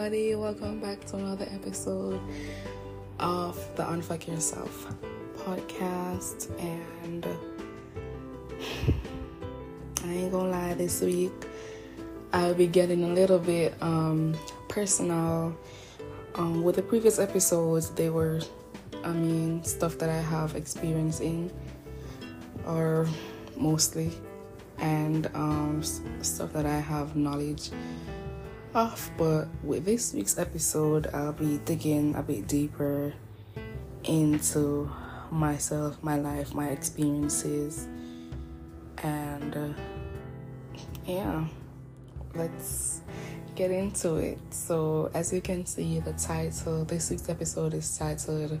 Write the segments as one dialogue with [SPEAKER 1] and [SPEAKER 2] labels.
[SPEAKER 1] everybody. Welcome back to another episode of the Unfuck Yourself podcast. And I ain't gonna lie, this week I'll be getting a little bit um, personal. Um, with the previous episodes, they were, I mean, stuff that I have experience in, or mostly, and um, stuff that I have knowledge off, but with this week's episode, I'll be digging a bit deeper into myself, my life, my experiences, and uh, yeah, let's get into it. So, as you can see, the title this week's episode is titled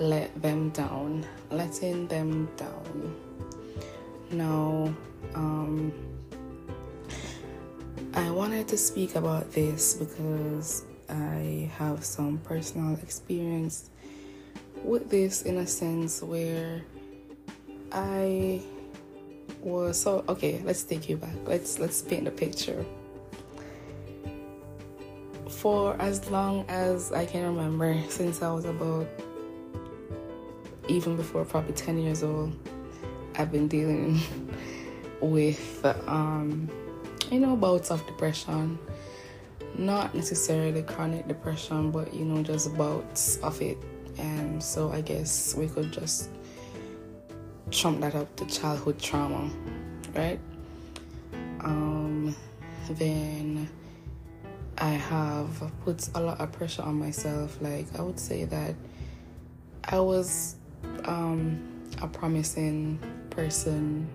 [SPEAKER 1] Let Them Down, Letting Them Down. Now, um, I wanted to speak about this because I have some personal experience with this in a sense where I was so okay, let's take you back. Let's let's paint the picture. For as long as I can remember, since I was about even before probably 10 years old, I've been dealing with um you know, bouts of depression. Not necessarily chronic depression, but you know, just bouts of it. And so I guess we could just trump that up to childhood trauma, right? Um, then I have put a lot of pressure on myself. Like, I would say that I was um, a promising person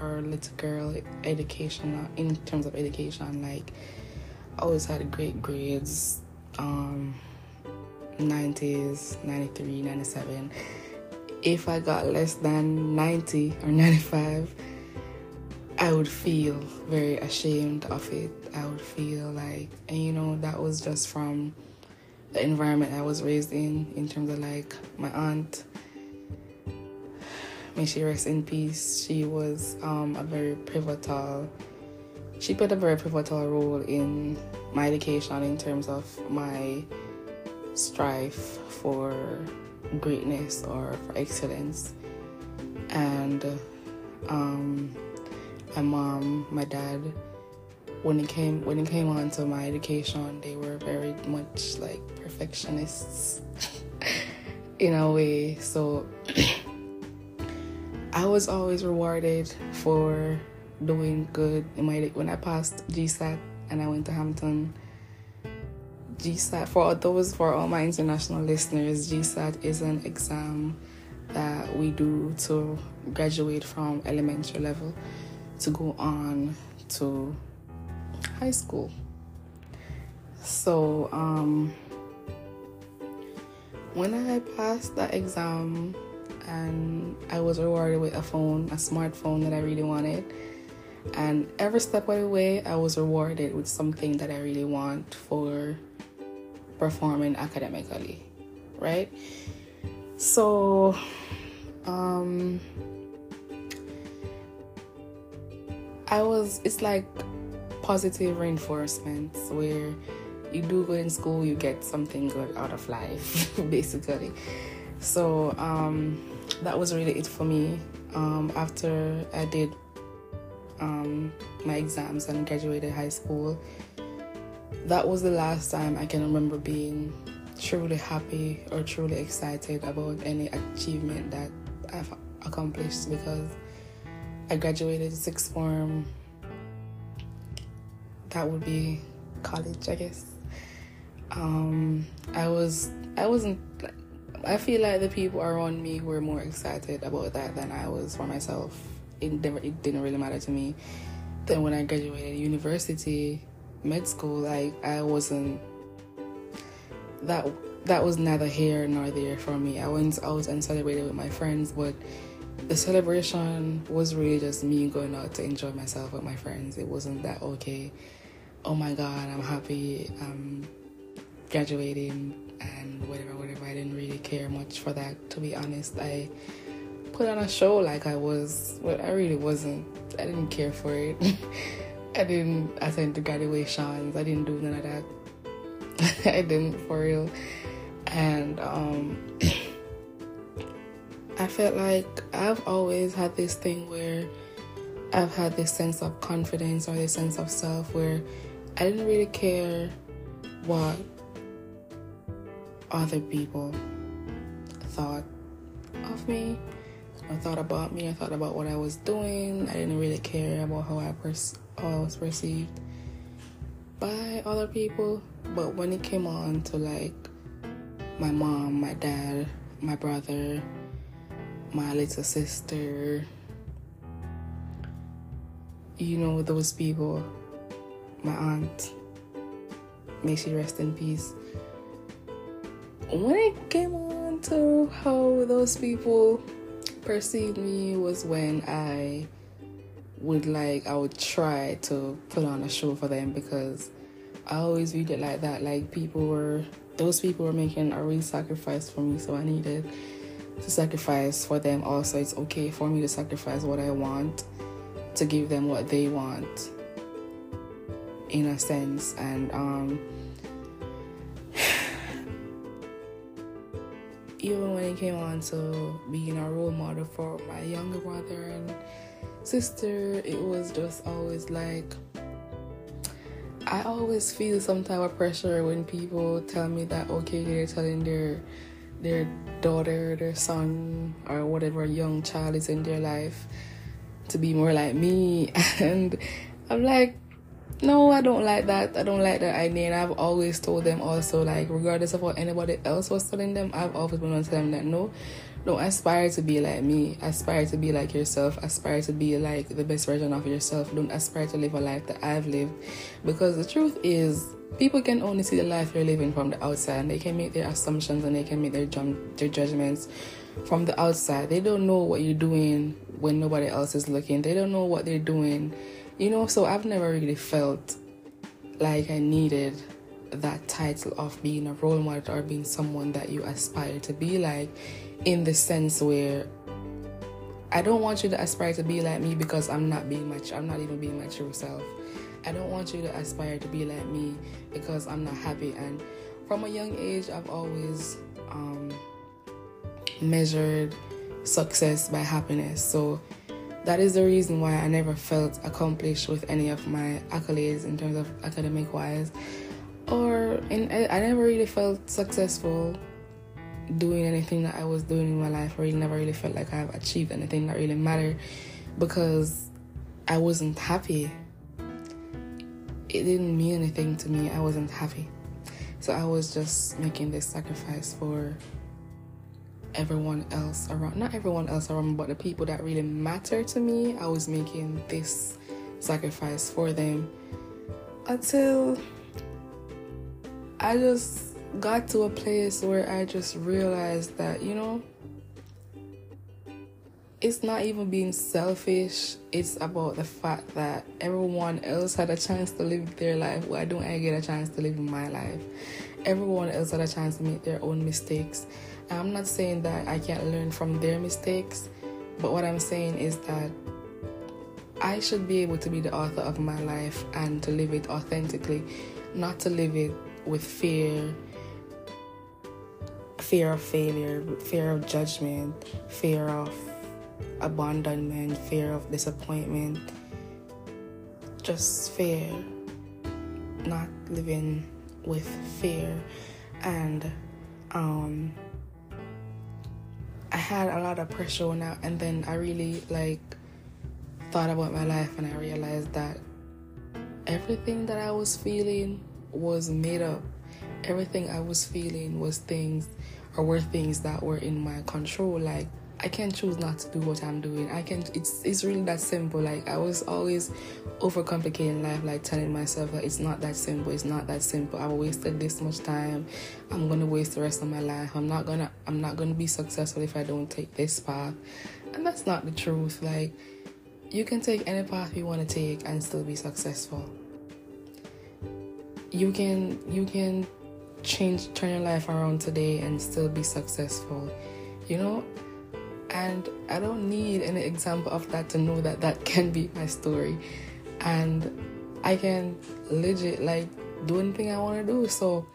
[SPEAKER 1] or little girl education in terms of education like I always had great grades um 90s 93 97 if I got less than 90 or 95 I would feel very ashamed of it. I would feel like and you know that was just from the environment I was raised in in terms of like my aunt may she rest in peace. She was um, a very pivotal, she played a very pivotal role in my education in terms of my strive for greatness or for excellence. And um, my mom, my dad, when it came when it came on to my education, they were very much like perfectionists in a way. So I was always rewarded for doing good in my when I passed GSAT and I went to Hampton. GSAT for those for all my international listeners, GSAT is an exam that we do to graduate from elementary level to go on to high school. So um, when I passed that exam, and I was rewarded with a phone, a smartphone that I really wanted. And every step of the way, I was rewarded with something that I really want for performing academically, right? So, um, I was, it's like positive reinforcements where you do good in school, you get something good out of life, basically. So, um, that was really it for me. Um, after I did um, my exams and graduated high school, that was the last time I can remember being truly happy or truly excited about any achievement that I've accomplished because I graduated sixth form. That would be college, I guess. Um, I was I wasn't I feel like the people around me were more excited about that than I was for myself. It never, it didn't really matter to me. Then when I graduated university, med school, like I wasn't that that was neither here nor there for me. I went out and celebrated with my friends, but the celebration was really just me going out to enjoy myself with my friends. It wasn't that okay. Oh my god, I'm happy. I'm graduating and whatever, whatever. I didn't really care much for that, to be honest. I put on a show like I was, but I really wasn't. I didn't care for it. I didn't attend the graduations. I didn't do none of that. I didn't for real. And um, I felt like I've always had this thing where I've had this sense of confidence or this sense of self where I didn't really care what other people thought of me or thought about me or thought about what I was doing. I didn't really care about how I, pers- how I was perceived by other people. But when it came on to like my mom, my dad, my brother, my little sister, you know, those people, my aunt, may she rest in peace. When it came on to how those people perceived me was when I would like I would try to put on a show for them because I always viewed it like that. Like people were those people were making a real sacrifice for me, so I needed to sacrifice for them also. It's okay for me to sacrifice what I want to give them what they want in a sense and um even when it came on to being a role model for my younger brother and sister, it was just always like I always feel some type of pressure when people tell me that okay, they're telling their their daughter, their son, or whatever young child is in their life to be more like me. And I'm like, no, I don't like that. I don't like that idea. And I've always told them also, like, regardless of what anybody else was telling them, I've always been on to them that no, don't aspire to be like me. Aspire to be like yourself. Aspire to be like the best version of yourself. Don't aspire to live a life that I've lived. Because the truth is, people can only see the life you're living from the outside and they can make their assumptions and they can make their, their judgments from the outside. They don't know what you're doing when nobody else is looking. They don't know what they're doing you know, so I've never really felt like I needed that title of being a role model or being someone that you aspire to be like, in the sense where I don't want you to aspire to be like me because I'm not being much, I'm not even being my true self. I don't want you to aspire to be like me because I'm not happy. And from a young age, I've always um, measured success by happiness. So that is the reason why I never felt accomplished with any of my accolades in terms of academic wise, or in, I never really felt successful doing anything that I was doing in my life. I really never really felt like I've achieved anything that really mattered because I wasn't happy. It didn't mean anything to me. I wasn't happy. So I was just making this sacrifice for everyone else around not everyone else around but the people that really matter to me i was making this sacrifice for them until i just got to a place where i just realized that you know it's not even being selfish. It's about the fact that everyone else had a chance to live their life. Why don't i get a chance to live my life? Everyone else had a chance to make their own mistakes I'm not saying that I can't learn from their mistakes, but what I'm saying is that I should be able to be the author of my life and to live it authentically, not to live it with fear, fear of failure, fear of judgment, fear of abandonment, fear of disappointment, just fear, not living with fear. And um I had a lot of pressure now, and then I really like thought about my life, and I realized that everything that I was feeling was made up. Everything I was feeling was things, or were things that were in my control. Like I can't choose not to do what I'm doing. I can. It's it's really that simple. Like I was always overcomplicating life, like telling myself that it's not that simple. It's not that simple. I've wasted this much time. I'm gonna waste the rest of my life. I'm not gonna. I'm not gonna be successful if I don't take this path. And that's not the truth. Like you can take any path you want to take and still be successful. You can. You can change turn your life around today and still be successful you know and I don't need any example of that to know that that can be my story. And I can legit like do anything I want to do. So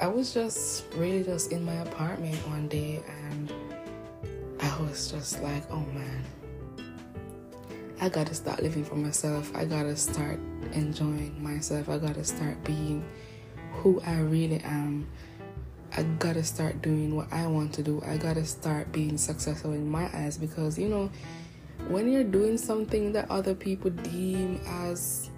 [SPEAKER 1] I was just really just in my apartment one day and I was just like, oh man, I gotta start living for myself. I gotta start enjoying myself. I gotta start being who I really am. I gotta start doing what I want to do. I gotta start being successful in my eyes because you know, when you're doing something that other people deem as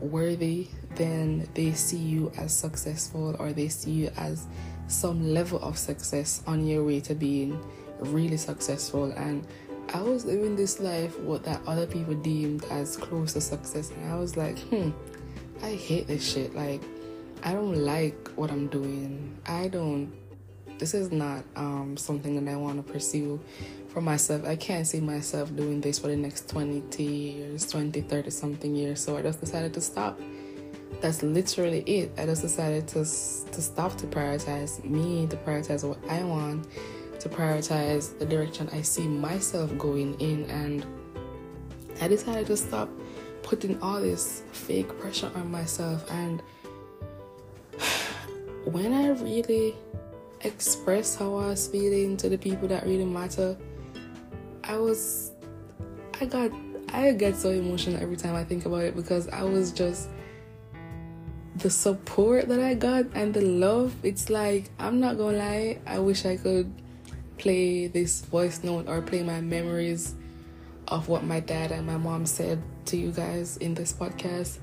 [SPEAKER 1] worthy, then they see you as successful or they see you as some level of success on your way to being really successful. And I was living this life what that other people deemed as close to success, and I was like, hmm, I hate this shit. Like, I don't like what I'm doing. I don't. This is not um, something that I want to pursue for myself. I can't see myself doing this for the next 20 years, 20, 30 something years. So I just decided to stop. That's literally it. I just decided to to stop to prioritize me, to prioritize what I want, to prioritize the direction I see myself going in and I decided to stop putting all this fake pressure on myself and when I really express how I was feeling to the people that really matter, I was, I got, I get so emotional every time I think about it because I was just, the support that I got and the love, it's like, I'm not gonna lie, I wish I could play this voice note or play my memories of what my dad and my mom said to you guys in this podcast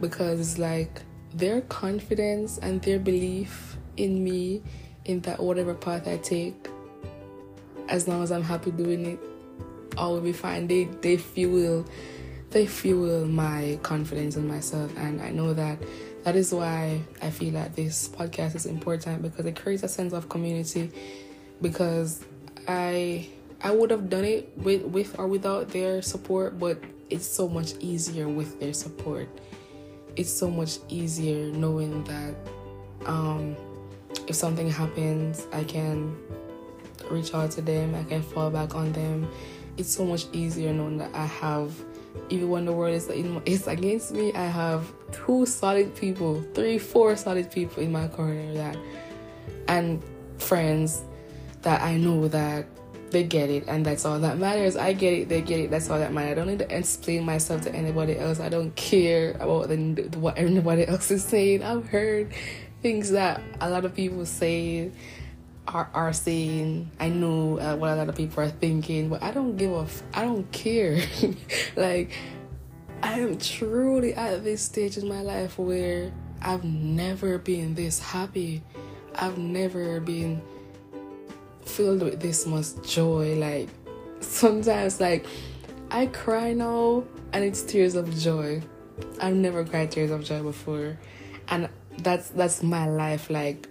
[SPEAKER 1] because it's like their confidence and their belief in me in that whatever path I take, as long as I'm happy doing it, all will be fine. They they fuel they fuel my confidence in myself and I know that that is why I feel that this podcast is important because it creates a sense of community because I I would have done it with with or without their support but it's so much easier with their support. It's so much easier knowing that um if something happens, I can reach out to them, I can fall back on them. It's so much easier knowing that I have, even when the world is in, it's against me, I have two solid people, three, four solid people in my corner that, and friends that I know that they get it and that's all that matters. I get it, they get it, that's all that matters. I don't need to explain myself to anybody else. I don't care about the, what anybody else is saying. I've heard things that a lot of people say are, are saying i know uh, what a lot of people are thinking but i don't give a f- i don't care like i am truly at this stage in my life where i've never been this happy i've never been filled with this much joy like sometimes like i cry now and it's tears of joy i've never cried tears of joy before and that's that's my life like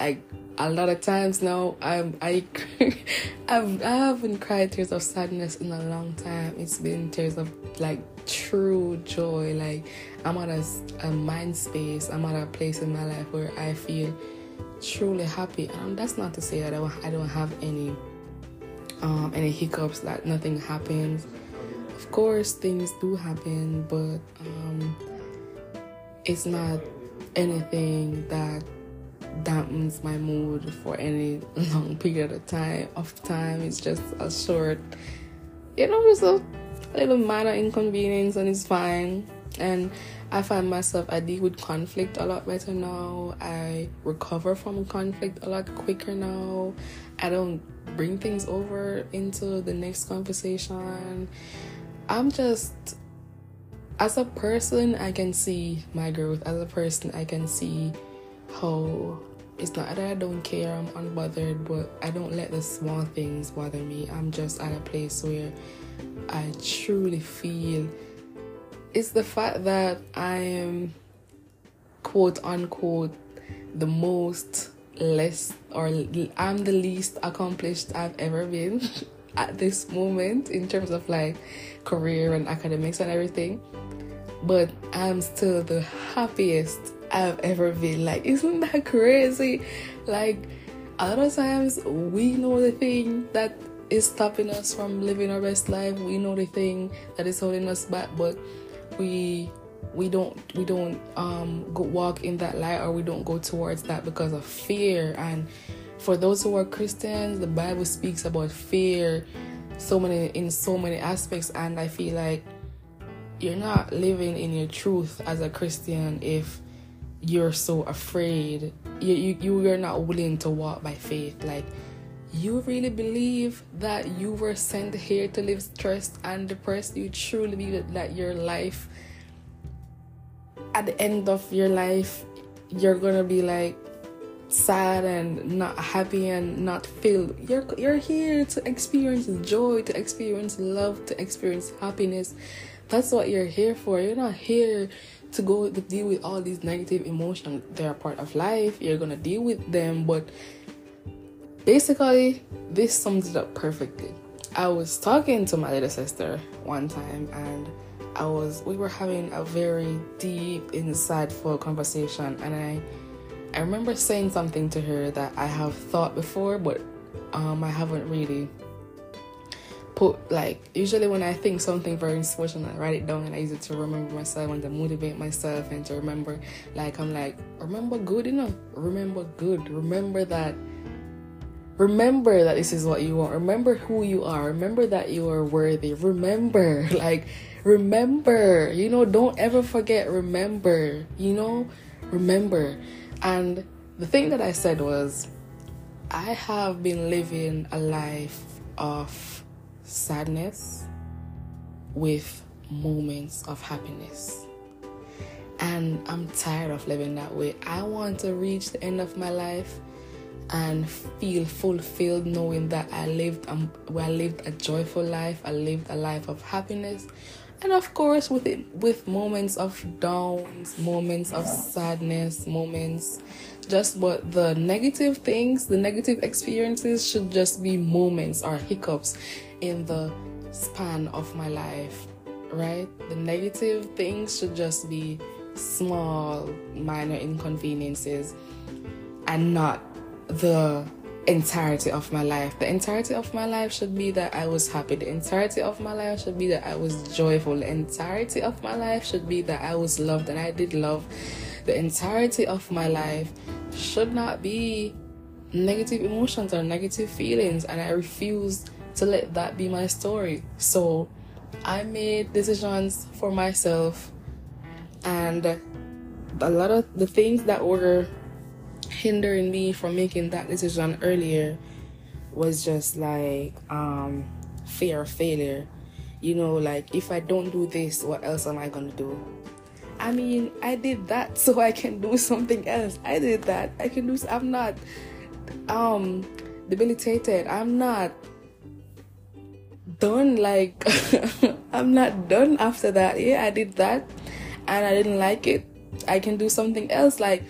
[SPEAKER 1] like a lot of times now I'm I I've I haven't cried tears of sadness in a long time. It's been tears of like true joy. Like I'm at a, a mind space. I'm at a place in my life where I feel truly happy. And that's not to say that I don't, I don't have any um any hiccups that nothing happens. Of course things do happen, but um it's not anything that dampens my mood for any long period of time of time. It's just a short, you know, just a little minor inconvenience and it's fine. And I find myself I deal with conflict a lot better now. I recover from conflict a lot quicker now. I don't bring things over into the next conversation. I'm just as a person I can see my growth. As a person I can see how it's not that I don't care, I'm unbothered, but I don't let the small things bother me. I'm just at a place where I truly feel it's the fact that I am quote unquote the most less or I'm the least accomplished I've ever been at this moment in terms of like career and academics and everything. But I'm still the happiest I've ever been. Like, isn't that crazy? Like, a lot of times we know the thing that is stopping us from living our best life. We know the thing that is holding us back, but we we don't we don't um go walk in that light or we don't go towards that because of fear. And for those who are christians the bible speaks about fear so many in so many aspects. And i feel like you're not living in your truth as a christian if you're so afraid. You, you you are not willing to walk by faith. Like you really believe that you were sent here to live stressed and depressed? You truly believe that your life at the end of your life you're gonna be like sad and not happy and not feel you're you're here to experience joy to experience love to experience happiness. That's what you're here for. You're not here to go to deal with all these negative emotions. They're a part of life. You're gonna deal with them but basically this sums it up perfectly. I was talking to my little sister one time and i was we were having a very deep insightful conversation and i I remember saying something to her that I have thought before, but um, I haven't really put like usually when I think something very inspirational, I write it down and I use it to remember myself and to motivate myself and to remember like I'm like remember good you know? Remember good. Remember that remember that this is what you want. Remember who you are. Remember that you are worthy. Remember like remember. You know don't ever forget remember. You know remember. And the thing that I said was, I have been living a life of sadness with moments of happiness. And I'm tired of living that way. I want to reach the end of my life and feel fulfilled knowing that I lived um, I lived a joyful life, I lived a life of happiness, and of course with it with moments of downs moments of sadness moments just but the negative things the negative experiences should just be moments or hiccups in the span of my life right? The negative things should just be small minor inconveniences and not the entirety of my life. The entirety of my life should be that I was happy. The entirety of my life should be that I was joyful. The entirety of my life should be that I was loved and I did love. The entirety of my life should not be negative emotions or negative feelings, and I refuse to let that be my story. So I made decisions for myself, and a lot of the things that were hindering me from making that decision earlier was just like um, fear of failure. You know, like if I don't do this, what else am I gonna do? I mean, I did that so I can do something else. I did that. I can do. I'm not um debilitated. I'm not done. Like I'm not done after that. Yeah, I did that, and I didn't like it. I can do something else. Like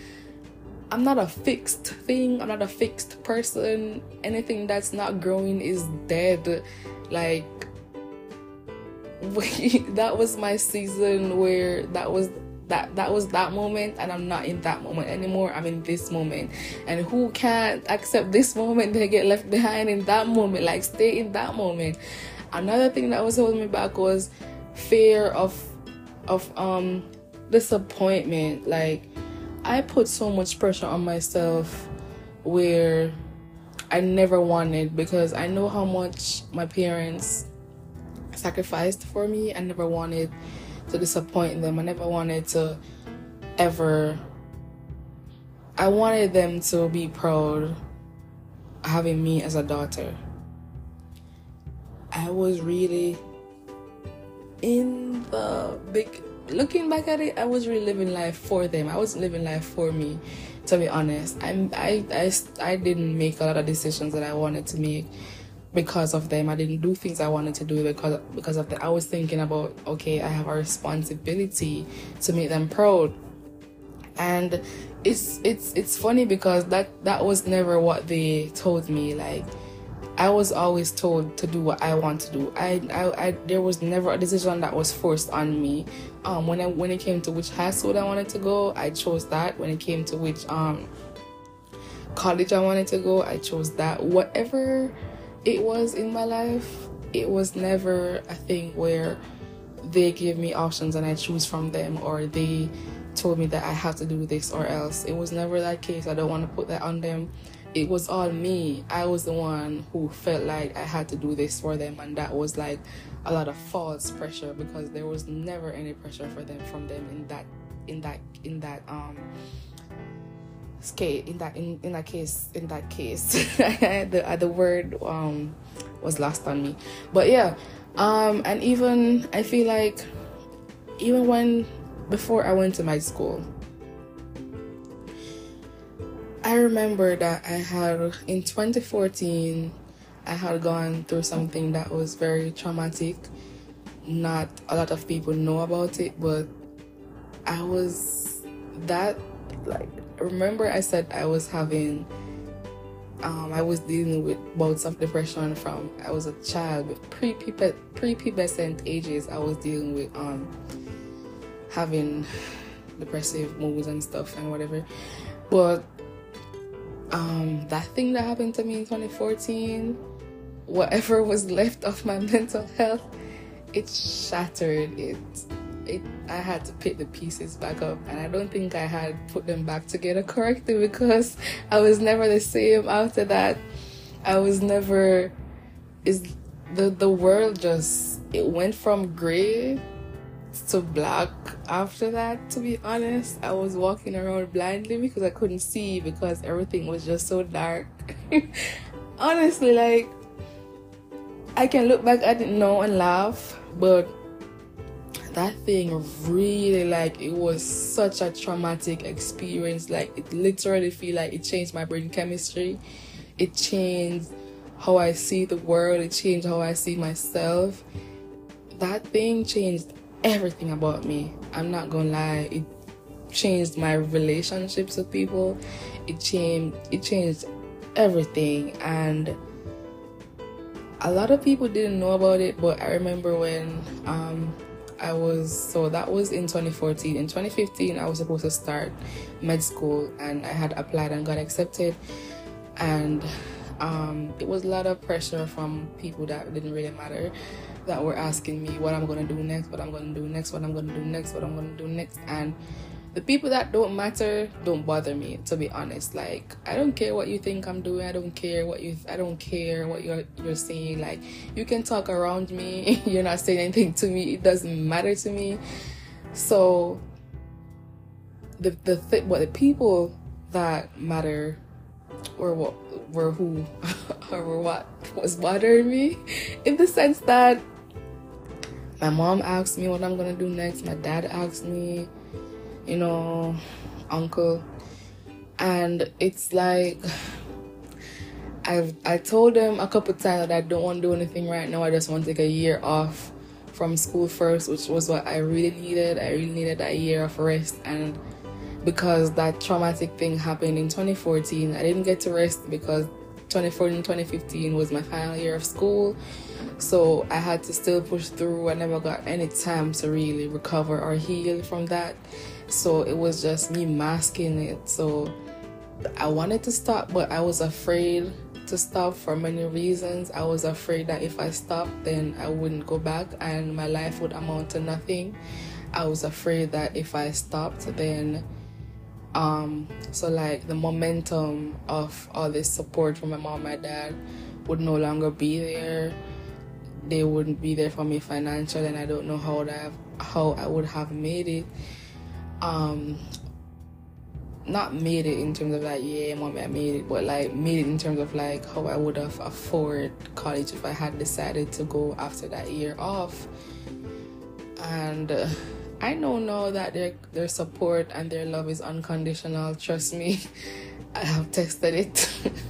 [SPEAKER 1] I'm not a fixed thing. I'm not a fixed person. Anything that's not growing is dead. Like that was my season where that was that that was that moment and I'm not in that moment anymore. I'm in this moment. And who can't accept this moment they get left behind in that moment. Like stay in that moment. Another thing that was holding me back was fear of of um disappointment. Like I put so much pressure on myself where I never wanted because I know how much my parents sacrificed for me. I never wanted to disappoint them. I never wanted to ever. I wanted them to be proud having me as a daughter. I was really in the big looking back at it, I was really living life for them. I wasn't living life for me, to be honest. I'm, I, I, I didn't make a lot of decisions that I wanted to make because of them. I didn't do things I wanted to do because because of them. I was thinking about okay, I have a responsibility to make them proud, and it's it's it's funny because that that was never what they told me. Like I was always told to do what I want to do. I, I, I there was never a decision that was forced on me. Um, when I when it came to which high school I wanted to go, I chose that. When it came to which um college I wanted to go, I chose that. Whatever it was in my life, it was never a thing where they give me options and I choose from them, or they told me that I have to do this or else. It was never that case. I don't want to put that on them. It was all me. I was the one who felt like I had to do this for them, and that was like a lot of false pressure because there was never any pressure for them from them in that in that in that um skate in that in, in that case in that case the uh, the word um was lost on me but yeah um and even i feel like even when before i went to my school i remember that i had in 2014 i had gone through something that was very traumatic not a lot of people know about it but i was that like remember I said I was having um, I was dealing with bouts of depression from I was a child with pre prepubescent ages. I was dealing with um, having depressive moods and stuff and whatever. But um, that thing that happened to me in 2014, whatever was left of my mental health, it shattered it it, I had to pick the pieces back up, and I don't think I had put them back together correctly because I was never the same after that. I was never is the the world just it went from gray to black after that to be honest. I was walking around blindly because i couldn't see because everything was just so dark. Honestly like i can look back at it now and laugh but that thing really like it was such a traumatic experience. Like it literally feel like it changed my brain chemistry. It changed how i see the world. It changed how i see myself. That thing changed everything about me i'm not gonna lie it changed my relationships with people it changed it changed everything and a lot of people didn't know about it but i remember when um, I was so that was in 2014. In 2015, I was supposed to start med school, and I had applied and got accepted. And um, it was a lot of pressure from people that didn't really matter, that were asking me what I'm gonna do next, what I'm gonna do next, what I'm gonna do next, what I'm gonna do next, and the people that don't matter don't bother me to be honest. Like i don't care what you think i'm doing. I don't care what you i don't care what you're you're saying. Like you can talk around me. You're not saying anything to me. It doesn't matter to me. So the the th- what the people that matter were what were who or what was bothering me in the sense that my mom asked me what i'm gonna do next my dad asked me you know, uncle. And it's like I've I told them a couple times that I don't want to do anything right now. I just want to take a year off from school first, which was what I really needed. I really needed that year of rest and because that traumatic thing happened in 2014, I didn't get to rest because 2014 2015 was my final year of school. So I had to still push through. I never got any time to really recover or heal from that. So it was just me masking it. So I wanted to stop, but I was afraid to stop for many reasons. I was afraid that if I stopped, then I wouldn't go back and my life would amount to nothing. I was afraid that if I stopped, then um so like the momentum of all this support from my mom and my dad would no longer be there they wouldn't be there for me financially and i don't know how I how i would have made it. Um not made it in terms of like yeah mommy I made it but like made it in terms of like how I would have afford college if I had decided to go after that year off. And uh, I know now that their their support and their love is unconditional trust me. I have tested it.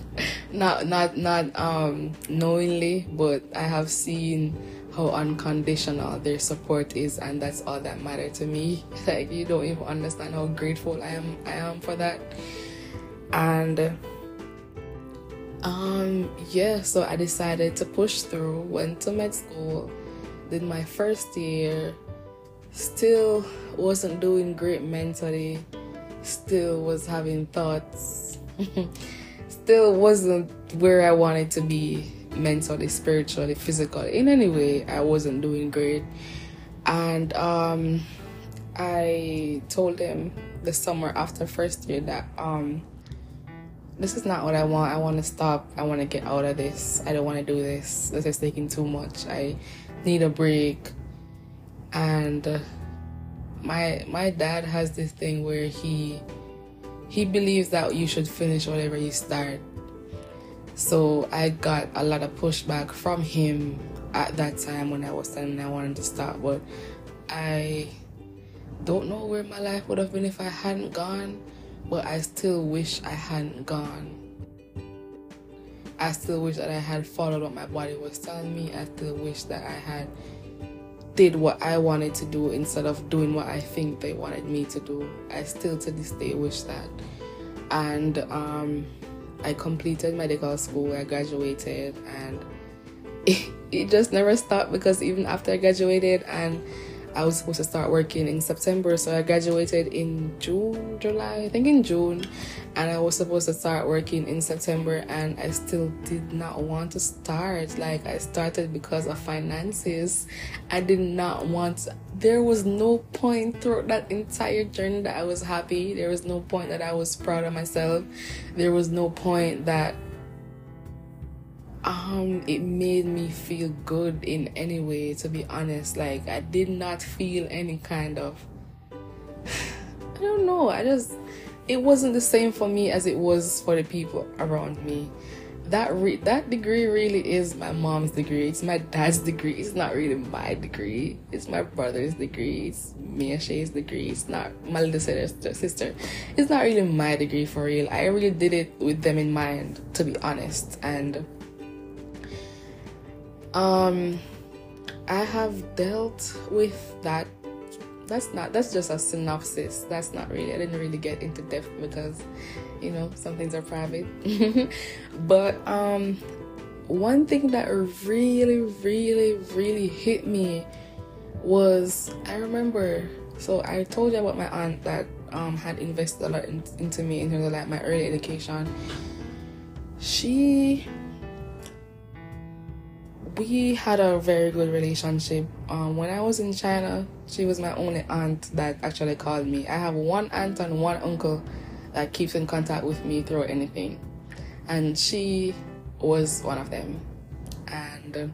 [SPEAKER 1] Not not not um knowingly but I have seen how unconditional their support is and that's all that matters to me. Like you don't even understand how grateful i am i am for that. And um yeah so i decided to push through went to med school did my first year still wasn't doing great mentally still was having thoughts still wasn't where i wanted to be mentally, spiritually, physically, in any way, I wasn't doing great. And um, I told him the summer after first year that um, this is not what I want. I want to stop. I want to get out of this. I don't want to do this. This is taking too much. I need a break. And uh, my my dad has this thing where he he believes that you should finish whatever you start. So I got a lot of pushback from him at that time when I was telling I wanted to stop, but I don't know where my life would have been if I hadn't gone, but I still wish I hadn't gone. I still wish that I had followed what my body was telling me. I still wish that I had did what I wanted to do instead of doing what I think they wanted me to do. I still to this day wish that. And um, I completed medical school, I graduated, and it, it just never stopped because even after I graduated and I was supposed to start working in September, so I graduated in June, July, I think in June, and I was supposed to start working in September, and I still did not want to start. Like, I started because of finances. I did not want, there was no point throughout that entire journey that I was happy. There was no point that I was proud of myself. There was no point that um it made me feel good in any way to be honest. Like i did not feel any kind of i don't know. I just it wasn't the same for me as it was for the people around me. That re- that degree really is my mom's degree. It's my dad's degree. It's not really my degree. It's my brother's degree. It's Mia Shay's degree. It's not my little sister sister. It's not really my degree for real. I really did it with them in mind to be honest. And um i have dealt with that. That's not that's just a synopsis. That's not really i didn't really get into depth because you know some things are private. But um one thing that really really really hit me was i remember so i told you about my aunt that um, had invested a lot in, into me in terms of like my early education. She we had a very good relationship. Um, when I was in China, she was my only aunt that actually called me. I have one aunt and one uncle that keeps in contact with me through anything, and she was one of them. And uh,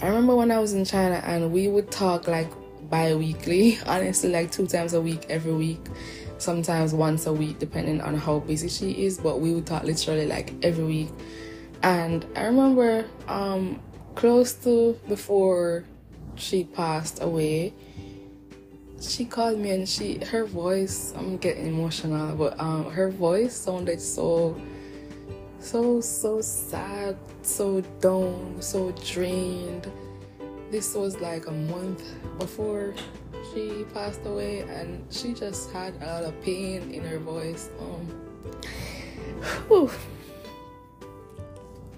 [SPEAKER 1] I remember when I was in China, and we would talk like bi-weekly, honestly, like two times a week, every week. Sometimes once a week, depending on how busy she is, but we would talk literally like every week and I remember um, close to before she passed away, she called me and she her voice I'm getting emotional, but um, her voice sounded so so so sad, so down, so drained. This was like a month before she passed away and she just had a lot of pain in her voice. Um whew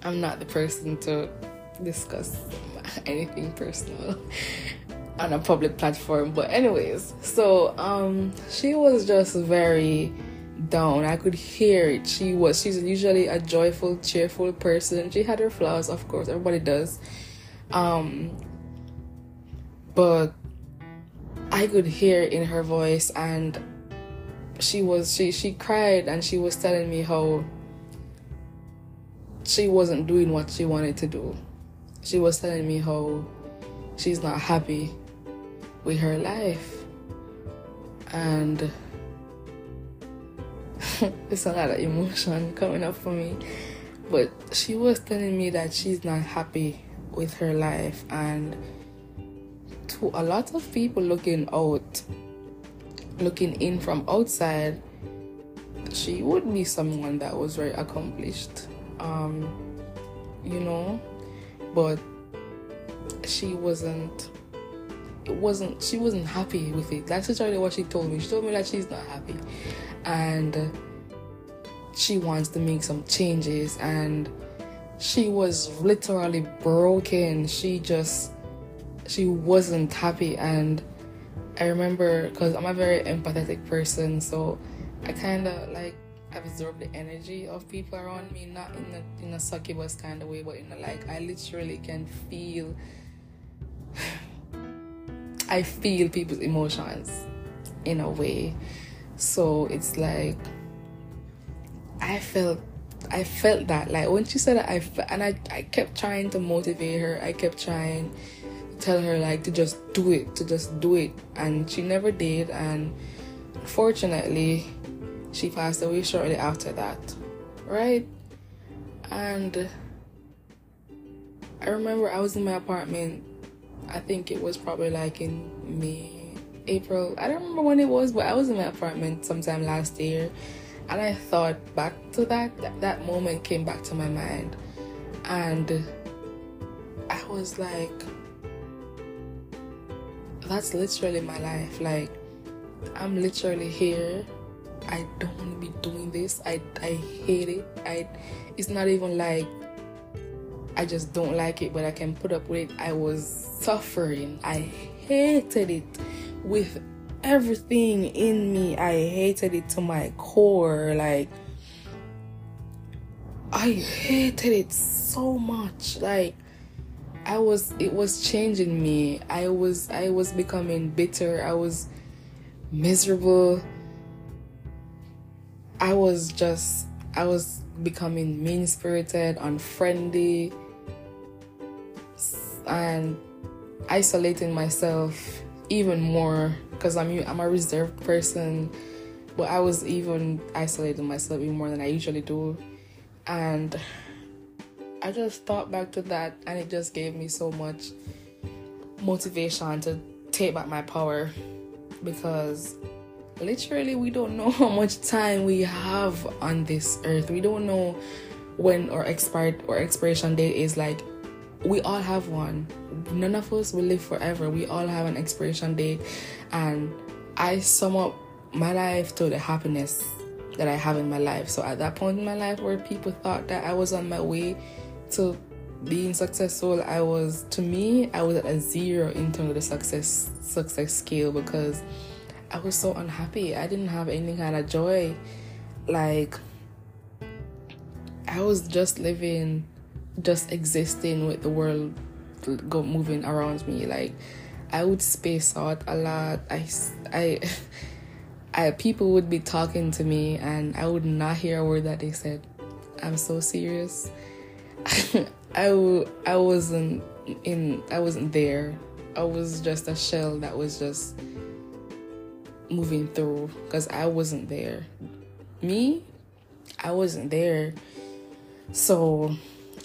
[SPEAKER 1] I'm not the person to discuss anything personal on a public platform. But anyways, so um she was just very down. I could hear it. She was she's usually a joyful, cheerful person. She had her flaws, of course, everybody does. Um but I could hear in her voice and she was she she cried and she was telling me how she wasn't doing what she wanted to do. She was telling me how she's not happy with her life. And it's a lot of emotion coming up for me. But she was telling me that she's not happy with her life and to a lot of people looking out looking in from outside she would be someone that was very accomplished um, you know, but she wasn't. It wasn't. She wasn't happy with it. That's literally what she told me. She told me that she's not happy, and she wants to make some changes. And she was literally broken. She just she wasn't happy and I remember because I'm a very empathetic person, so I kind of like absorb the energy of people around me, not in a in a succubus kind of way, but in a like I literally can feel I feel people's emotions in a way. So it's like I felt I felt that like when she said that I and I I kept trying to motivate her. I kept trying to tell her like to just do it, to just do it, and she never did. And fortunately, she passed away shortly after that, right? And I remember I was in my apartment. I think it was probably like in May, April. I don't remember when it was, but I was in my apartment sometime last year and I thought back to that, that, that moment came back to my mind. And I was like, that's literally my life. Like, I'm literally here. I don't want to be doing this. I, I hate it. I, it's not even like I just don't like it, but I can put up with it. I was suffering. I hated it with everything in me. I hated it to my core. Like, I hated it so much. Like, I was, it was changing me. I was, I was becoming bitter. I was miserable. I was just, I was becoming mean spirited, unfriendly, and isolating myself even more because I'm I'm a reserved person, but I was even isolating myself even more than I usually do, and I just thought back to that, and it just gave me so much motivation to take back my power because literally we don't know how much time we have on this earth. We don't know when our expired or expiration date is like we all have one. None of us will live forever. We all have an expiration date and I sum up my life to the happiness that I have in my life. So at that point in my life where people thought that I was on my way to being successful, I was to me, I was at a zero in terms of the success success scale because I was so unhappy. I didn't have any kind of joy. Like I was just living, just existing with the world go moving around me. Like I would space out a lot. I, I, I, people would be talking to me and I would not hear a word that they said. I'm so serious. I, I wasn't in, I wasn't there. I was just a shell that was just moving through because I wasn't there. Me, I wasn't there. So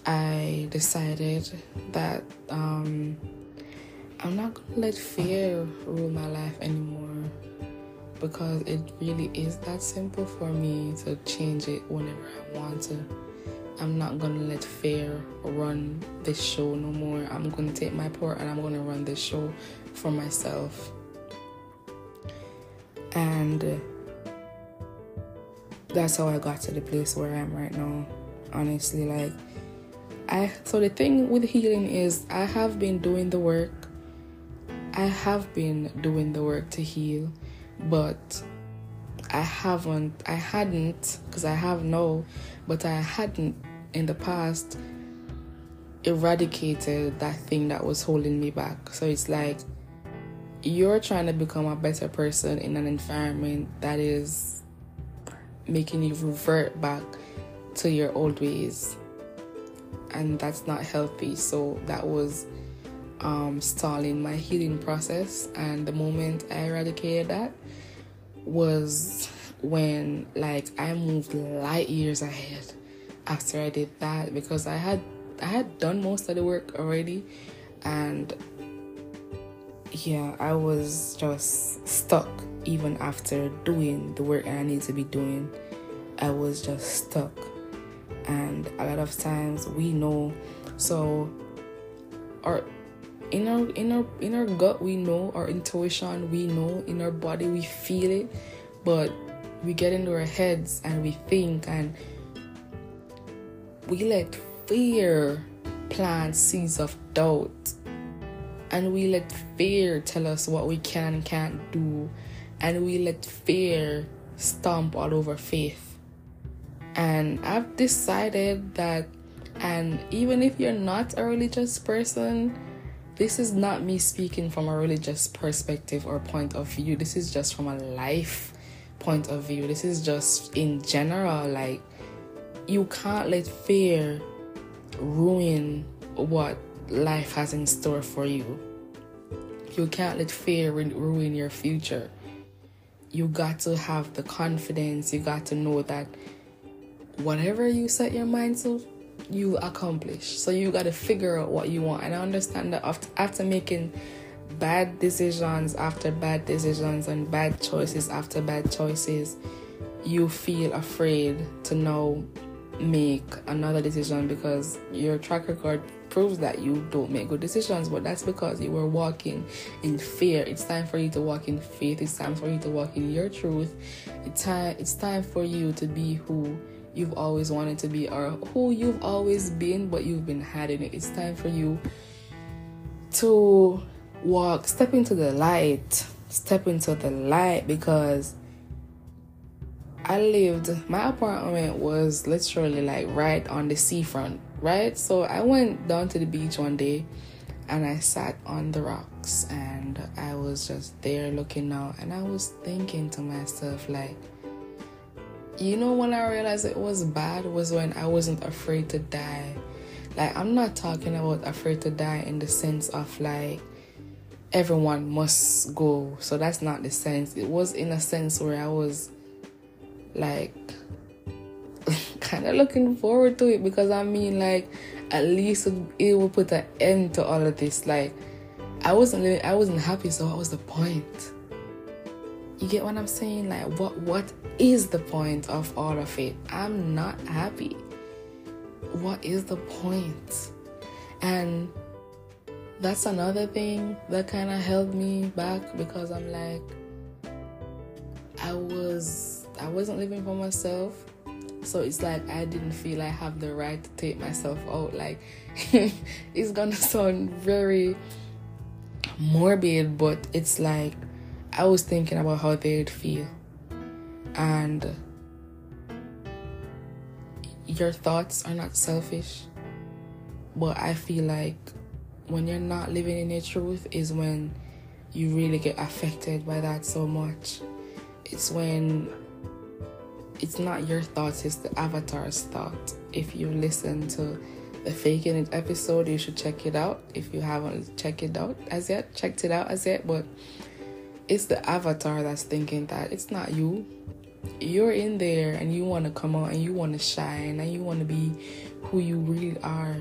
[SPEAKER 1] I decided that um, I'm not gonna let fear rule my life anymore because it really is that simple for me to change it whenever I want to. I'm not gonna let fear run this show no more. I'm gonna take my part and I'm gonna run this show for myself. And uh, that's how I got to the place where I am right now. Honestly, like I so the thing with healing is I have been doing the work I have been doing the work to heal, but I haven't, I hadn't, because I have no, but I hadn't in the past eradicated that thing that was holding me back. So it's like you're trying to become a better person in an environment that is making you revert back to your old ways. And that's not healthy. So that was um, stalling my healing process. And the moment I eradicated that was when like I moved light years ahead after I did that because I had I had done most of the work already and yeah, I was just stuck even after doing the work I need to be doing. I was just stuck. And a lot of times we know. So our in our in our in our gut we know. Our intuition we know. In our body we feel it. But we get into our heads and we think and we let fear plant seeds of doubt and we let fear tell us what we can and can't do and we let fear stomp all over faith and i've decided that and even if you're not a religious person this is not me speaking from a religious perspective or point of view. This is just from a life point of view. This is just in general. Like, you can't let fear ruin what life has in store for you. You can't let fear ruin your future. You got to have the confidence, you got to know that whatever you set your mind to, you accomplish. So you got to figure out what you want. And I understand that after, after making bad decisions after bad decisions and bad choices after bad choices, you feel afraid to now make another decision because your track record proves that you don't make good decisions, but that's because you were walking in fear. It's time for you to walk in faith. It's time for you to walk in your truth. It's time it's time for you to be who you've always wanted to be or who you've always been but you've been hiding it. It's time for you to walk, step into the light. Step into the light because I lived, my apartment was literally like right on the seafront, right? So I went down to the beach one day and I sat on the rocks and I was just there looking out and I was thinking to myself, like, you know, when I realized it was bad was when I wasn't afraid to die. Like, I'm not talking about afraid to die in the sense of like, everyone must go. So that's not the sense. It was in a sense where I was like kind of looking forward to it because I mean, like, at least it will put an end to all of this. Like, I wasn't living, I wasn't happy, so what was the point? You get what I'm saying? Like, what what is the point of all of it? I'm not happy. What is the point? And that's another thing that kind of held me back because I'm like, I was I wasn't living for myself. So it's like I didn't feel I have the right to take myself out. Like it's gonna sound very morbid, but it's like I was thinking about how they'd feel. And your thoughts are not selfish. But I feel like when you're not living in your truth is when you really get affected by that so much. It's when it's not your thoughts, it's the avatar's thought. If you listen to the Faking It episode, you should check it out. If you haven't checked it out as yet, checked it out as yet, but it's the avatar that's thinking that it's not you. You're in there and you want to come out and you want to shine and you want to be who you really are.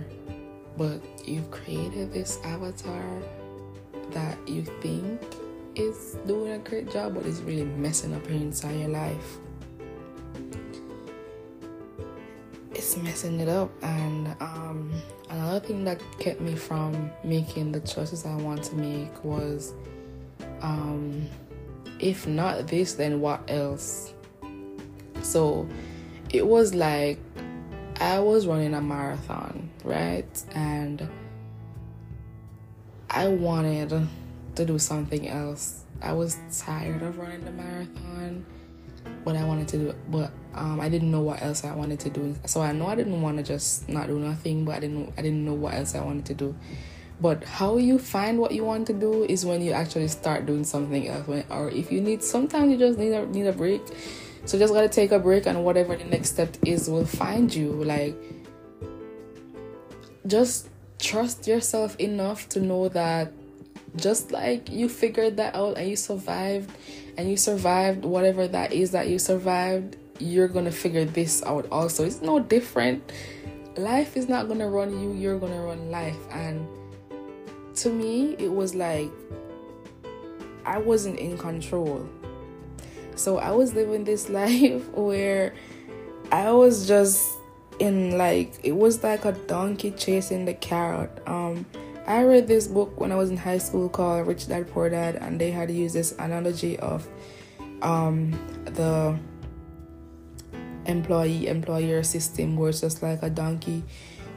[SPEAKER 1] But you've created this avatar that you think is doing a great job, but it's really messing up your entire life. It's messing it up. And um, another thing that kept me from making the choices i want to make was um, if not this then what else? So it was like i was running a marathon right? And i wanted to do something else. I was tired of running the marathon what I wanted to do, but um, I didn't know what else I wanted to do. So I know I didn't want to just not do nothing, but I didn't I didn't know what else I wanted to do. But how you find what you want to do is when you actually start doing something else. When, or if you need, sometimes you just need a need a break. So just gotta take a break, and whatever the next step is will find you. Like, just trust yourself enough to know that just like you figured that out and you survived and you survived whatever that is that you survived, you're gonna figure this out also. It's no different. Life is not gonna run you, you're gonna run life. And to me, it was like I wasn't in control. So I was living this life where I was just in like it was like a donkey chasing the carrot. Um I read this book when I was in high school called Rich Dad Poor Dad, and they had used this analogy of um, the employee employer system where it's just like a donkey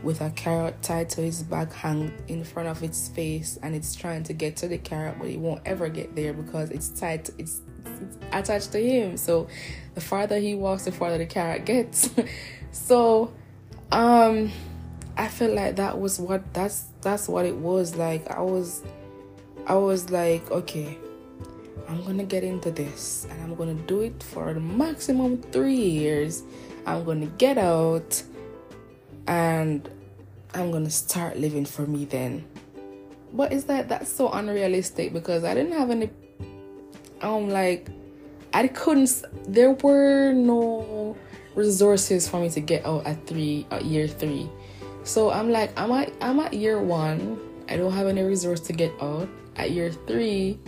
[SPEAKER 1] with a carrot tied to its back hang in front of its face and it's trying to get to the carrot but it won't ever get there because it's tied to, it's, it's attached to him. So the farther he walks the farther the carrot gets. So um I feel like that was what that's that's what it was. Like i was i was like okay i'm gonna get into this and i'm gonna do it for the maximum three years. I'm gonna get out and i'm gonna start living for me then. But is that that's so unrealistic because i didn't have any um like i couldn't there were no resources for me to get out at three at year three so I'm like, I'm at I'm at year one. I don't have any resource to get out. At year three,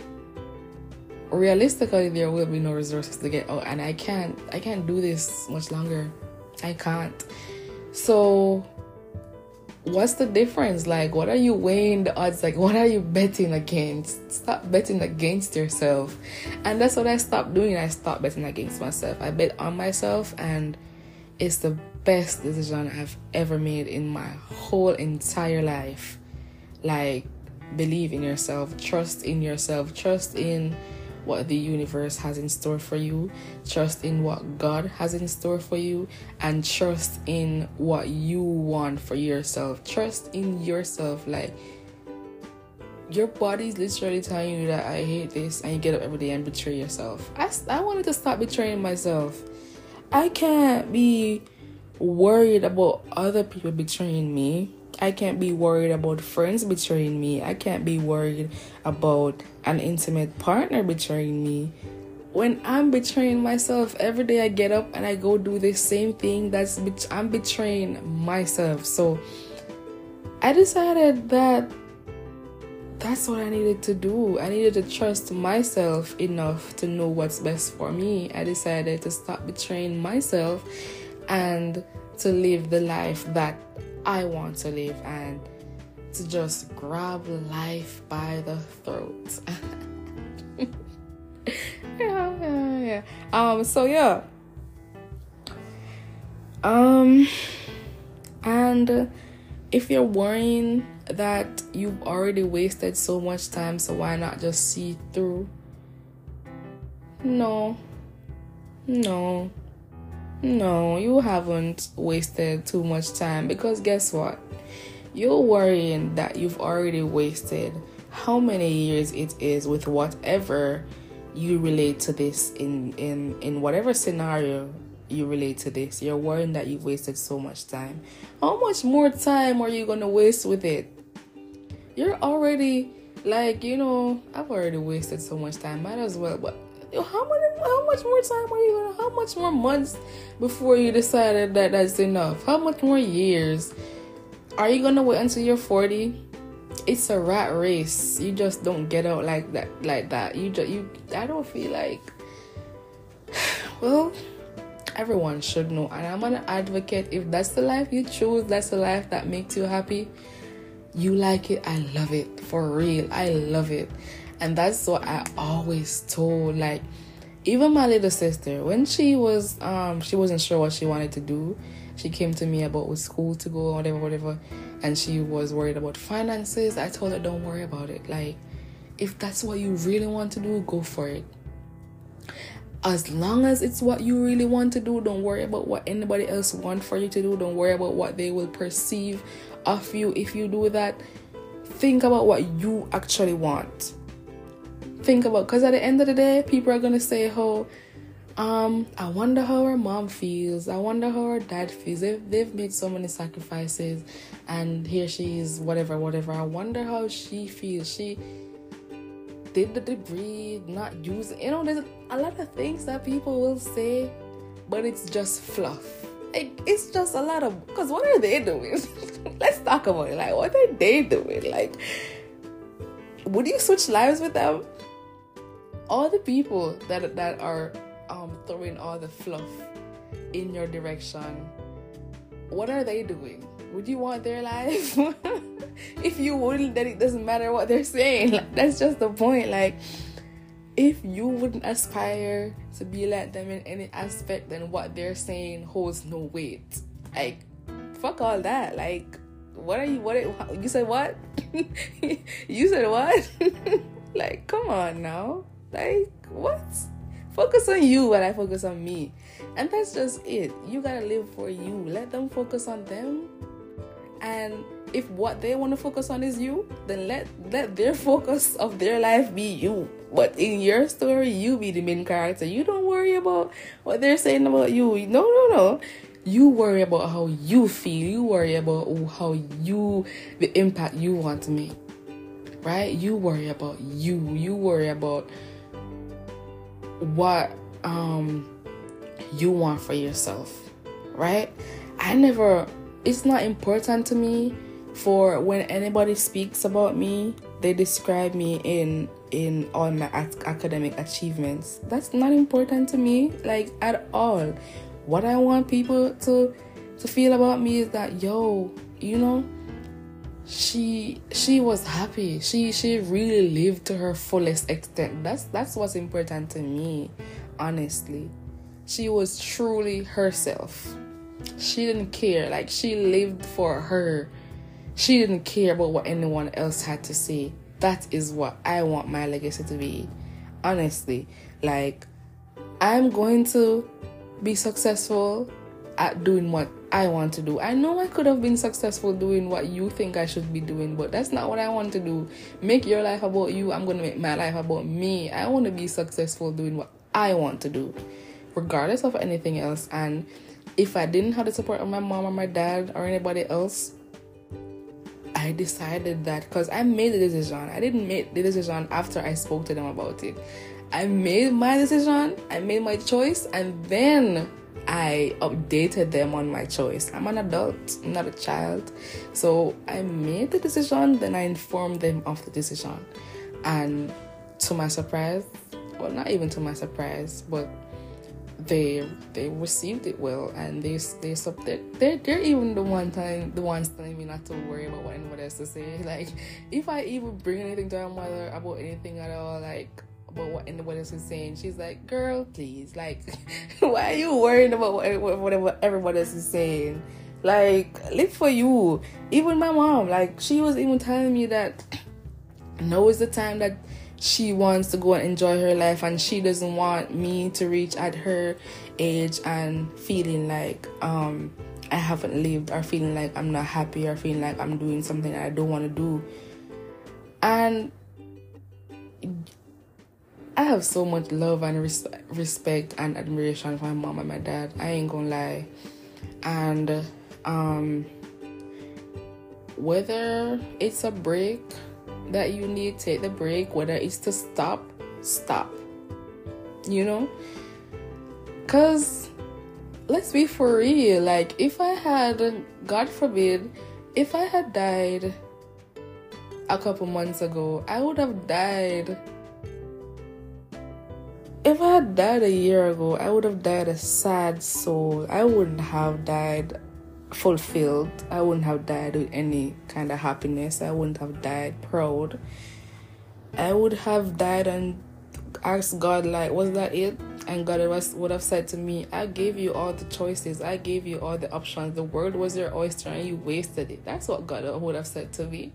[SPEAKER 1] realistically there will be no resources to get out and I can't I can't do this much longer. I can't. So what's the difference? Like what are you weighing the odds? Like what are you betting against? Stop betting against yourself. And that's what I stopped doing. I stopped betting against myself. I bet on myself and it's the best decision I've ever made in my whole entire life. Like, believe in yourself, trust in yourself, trust in what the universe has in store for you, trust in what God has in store for you, and trust in what you want for yourself. Trust in yourself. Like, your body's literally telling you that I hate this, and you get up every day and betray yourself. I, I wanted to stop betraying myself. I can't be worried about other people betraying me. I can't be worried about friends betraying me. I can't be worried about an intimate partner betraying me. When I'm betraying myself every day, I get up and I go do the same thing. That's I'm betraying myself. So I decided that that's what I needed to do. I needed to trust myself enough to know what's best for me. I decided to stop betraying myself and to live the life that I want to live and to just grab life by the throat. yeah, yeah, yeah. Um, so yeah. Um, and if you're worrying that you've already wasted so much time, so why not just see through? No, no. No, you haven't wasted too much time because guess what? You're worrying that you've already wasted how many years it is with whatever you relate to this in in in whatever scenario you relate to this. You're worrying that you've wasted so much time. How much more time are you gonna waste with it? You're already like, you know, I've already wasted so much time. Might as well, but how many how much more time are you gonna how much more months before you decided that that's enough? How much more years are you gonna wait until you're 40 it's a rat race. You just don't get out like that like that. You just you i don't feel like well everyone should know. And i'm an advocate. If that's the life you choose that's the life that makes you happy you like it. I love it. For real. I love it and that's what I always told like even my little sister when she was um she wasn't sure what she wanted to do she came to me about with school to go whatever whatever and she was worried about finances. I told her don't worry about it. Like if that's what you really want to do go for it. As long as it's what you really want to do don't worry about what anybody else want for you to do. Don't worry about what they will perceive of you if you do that. Think about what you actually want think about because at the end of the day people are gonna say oh um i wonder how her mom feels. I wonder how her dad feels. They've, they've made so many sacrifices and here she is whatever whatever. I wonder how she feels. She did the debris not using you know there's a lot of things that people will say but it's just fluff. It's just a lot of because what are they doing? Let's talk about it. Like what are they doing? Like would you switch lives with them all the people that that are um, throwing all the fluff in your direction, what are they doing? Would you want their life? if you wouldn't, then it doesn't matter what they're saying. Like, that's just the point. Like, if you wouldn't aspire to be like them in any aspect, then what they're saying holds no weight. Like, fuck all that. Like, what are you? What are, you said? What? you said what? like, come on now. Like, what? Focus on you while I focus on me. And that's just it. You gotta live for you. Let them focus on them. And if what they want to focus on is you, then let let their focus of their life be you. But in your story, you be the main character. You don't worry about what they're saying about you. No, no, no. You worry about how you feel. You worry about how you, the impact you want to make. Right? You worry about you. You worry about what um you want for yourself. Right? I never it's not important to me for when anybody speaks about me, they describe me in in all my academic achievements. That's not important to me, like at all. What I want people to to feel about me is that yo, you know, she she was happy. She she really lived to her fullest extent. That's that's what's important to me, honestly. She was truly herself. She didn't care. Like she lived for her she didn't care about what anyone else had to say. That is what I want my legacy to be. Honestly, like I'm going to be successful at doing what I want to do. I know I could have been successful doing what you think I should be doing, but that's not what I want to do. Make your life about you. I'm going to make my life about me. I want to be successful doing what I want to do, regardless of anything else. And if I didn't have the support of my mom or my dad or anybody else, I decided that because I made the decision. I didn't make the decision after I spoke to them about it. I made my decision, I made my choice, and then I updated them on my choice. I'm an adult, I'm not a child. So I made the decision, then I informed them of the decision. And to my surprise, well, not even to my surprise, but they they received it well and they they they're, they're even the one time the ones telling me not to worry about what anyone else to say like if i even bring anything to my mother about anything at all like about what anybody else is saying. She's like girl please like why are you worrying about what, whatever everybody else is saying? Like live for you. Even my mom like she was even telling me that now is the time that she wants to go and enjoy her life and she doesn't want me to reach at her age and feeling like um I haven't lived or feeling like I'm not happy or feeling like I'm doing something I don't want to do. And I have so much love and res- respect and admiration for my mom and my dad. I ain't gonna lie. And um whether it's a break that you need, take the break, whether it's to stop, stop. You know? Because let's be for real. Like, if I had, God forbid, if I had died a couple months ago, I would have died. If I had died a year ago, I would have died a sad soul. I wouldn't have died fulfilled. I wouldn't have died with any kind of happiness. I wouldn't have died proud. I would have died and asked God, like, was that it? And God would have said to me, I gave you all the choices. I gave you all the options. The world was your oyster and you wasted it. That's what God would have said to me.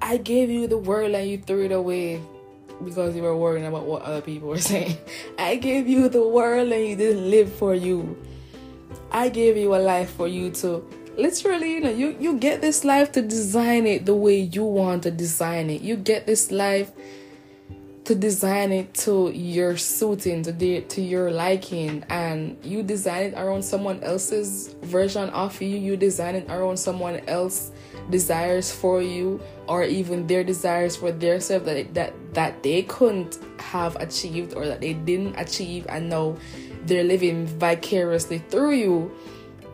[SPEAKER 1] I gave you the world and you threw it away because you were worrying about what other people were saying. I gave you the world and you didn't live for you. I gave you a life for you to literally, you know, you, you get this life to design it the way you want to design it. You get this life to design it to your suiting, to the, to your liking, and you design it around someone else's version of you. You design it around someone else desires for you, or even their desires for their self that that that they couldn't have achieved or that they didn't achieve, and now they're living vicariously through you.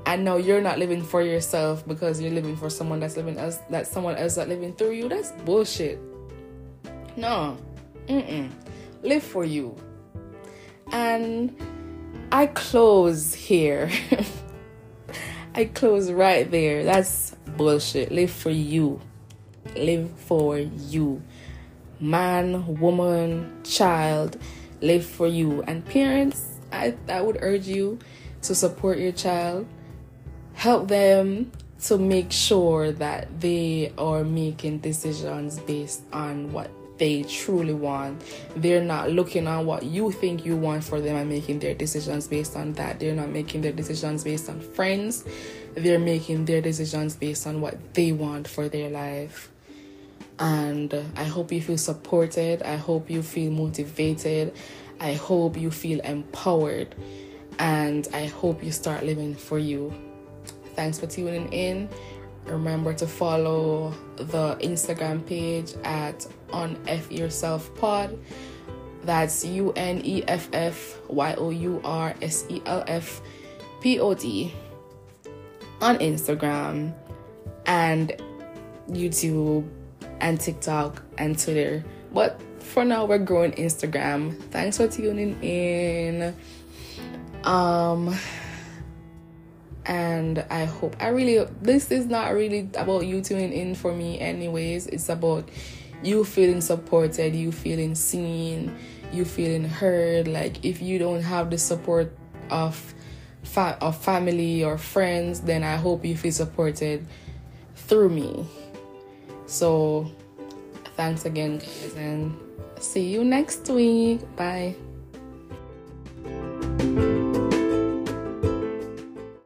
[SPEAKER 1] And now you're not living for yourself because you're living for someone that's living as that someone else that's living through you. That's bullshit. No. Mm-mm. Live for you. And i close here. I close right there. That's bullshit live for you live for you man woman child live for you and parents I, I would urge you to support your child, help them to make sure that they are making decisions based on what they truly want. They're not looking on what you think you want for them and making their decisions based on that. They're not making their decisions based on friends. They're making their decisions based on what they want for their life. And I hope you feel supported. I hope you feel motivated. I hope you feel empowered. And I hope you start living for you. Thanks for tuning in. Remember to follow the Instagram page at on F Yourself Pod. That's U N E F F Y O U R S E L F P O D on Instagram and YouTube and TikTok and Twitter. But for now, we're growing Instagram. Thanks for tuning in. Um, and I hope I really this is not really about you tuning in for me anyways. It's about you feeling supported, you feeling seen, you feeling heard. Like if you don't have the support of fa- of family or friends, then I hope you feel supported through me. So thanks again guys and see you next week. Bye.